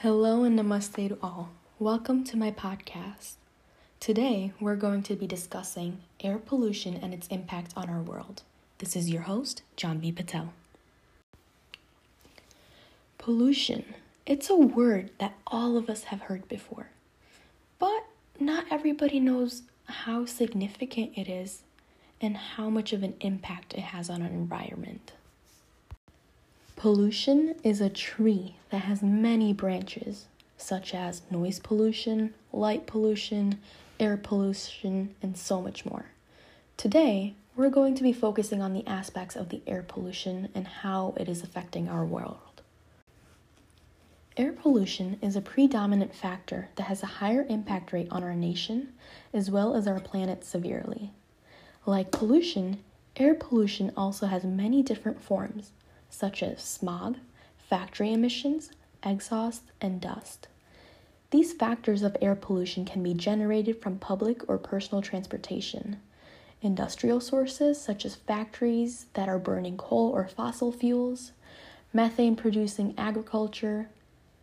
Hello and namaste to all. Welcome to my podcast. Today, we're going to be discussing air pollution and its impact on our world. This is your host, John V. Patel. Pollution. It's a word that all of us have heard before, but not everybody knows how significant it is and how much of an impact it has on our environment. Pollution is a tree that has many branches, such as noise pollution, light pollution, air pollution, and so much more. Today, we're going to be focusing on the aspects of the air pollution and how it is affecting our world. Air pollution is a predominant factor that has a higher impact rate on our nation as well as our planet severely. Like pollution, air pollution also has many different forms such as smog, factory emissions, exhaust, and dust. These factors of air pollution can be generated from public or personal transportation, industrial sources such as factories that are burning coal or fossil fuels, methane producing agriculture,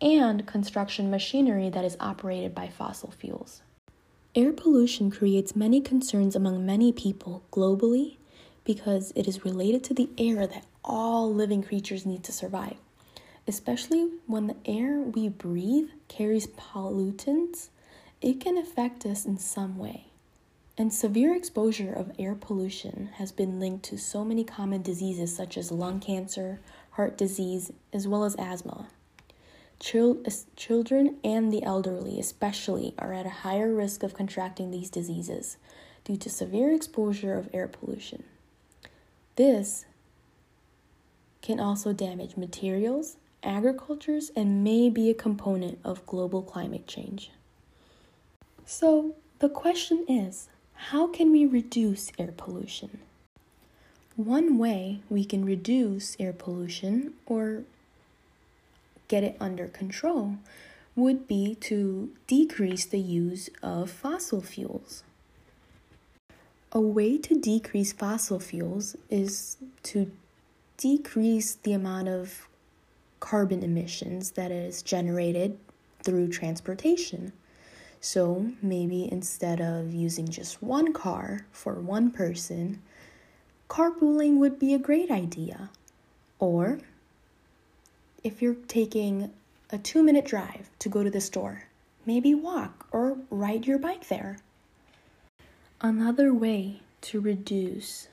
and construction machinery that is operated by fossil fuels. Air pollution creates many concerns among many people globally because it is related to the air that all living creatures need to survive, especially when the air we breathe carries pollutants. It can affect us in some way. And severe exposure of air pollution has been linked to so many common diseases such as lung cancer, heart disease, as well as asthma. Children and the elderly, especially, are at a higher risk of contracting these diseases due to severe exposure of air pollution. This can also damage materials, agricultures, and may be a component of global climate change. So, the question is how can we reduce air pollution? One way we can reduce air pollution or get it under control would be to decrease the use of fossil fuels. A way to decrease fossil fuels is to decrease the amount of carbon emissions that is generated through transportation. So maybe instead of using just one car for one person, carpooling would be a great idea. Or if you're taking a two minute drive to go to the store, maybe walk or ride your bike there. Another way to reduce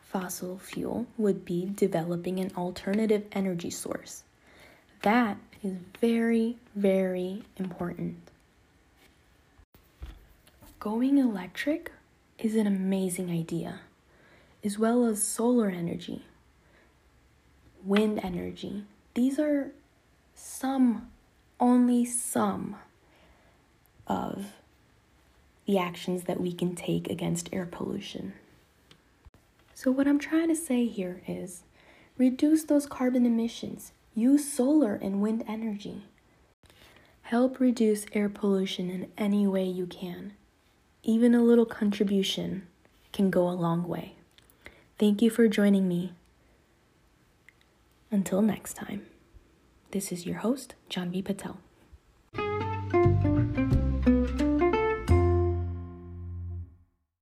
fossil fuel would be developing an alternative energy source. That is very, very important. Going electric is an amazing idea, as well as solar energy, wind energy. These are some, only some of the actions that we can take against air pollution. So, what I'm trying to say here is reduce those carbon emissions, use solar and wind energy. Help reduce air pollution in any way you can. Even a little contribution can go a long way. Thank you for joining me. Until next time, this is your host, John V. Patel.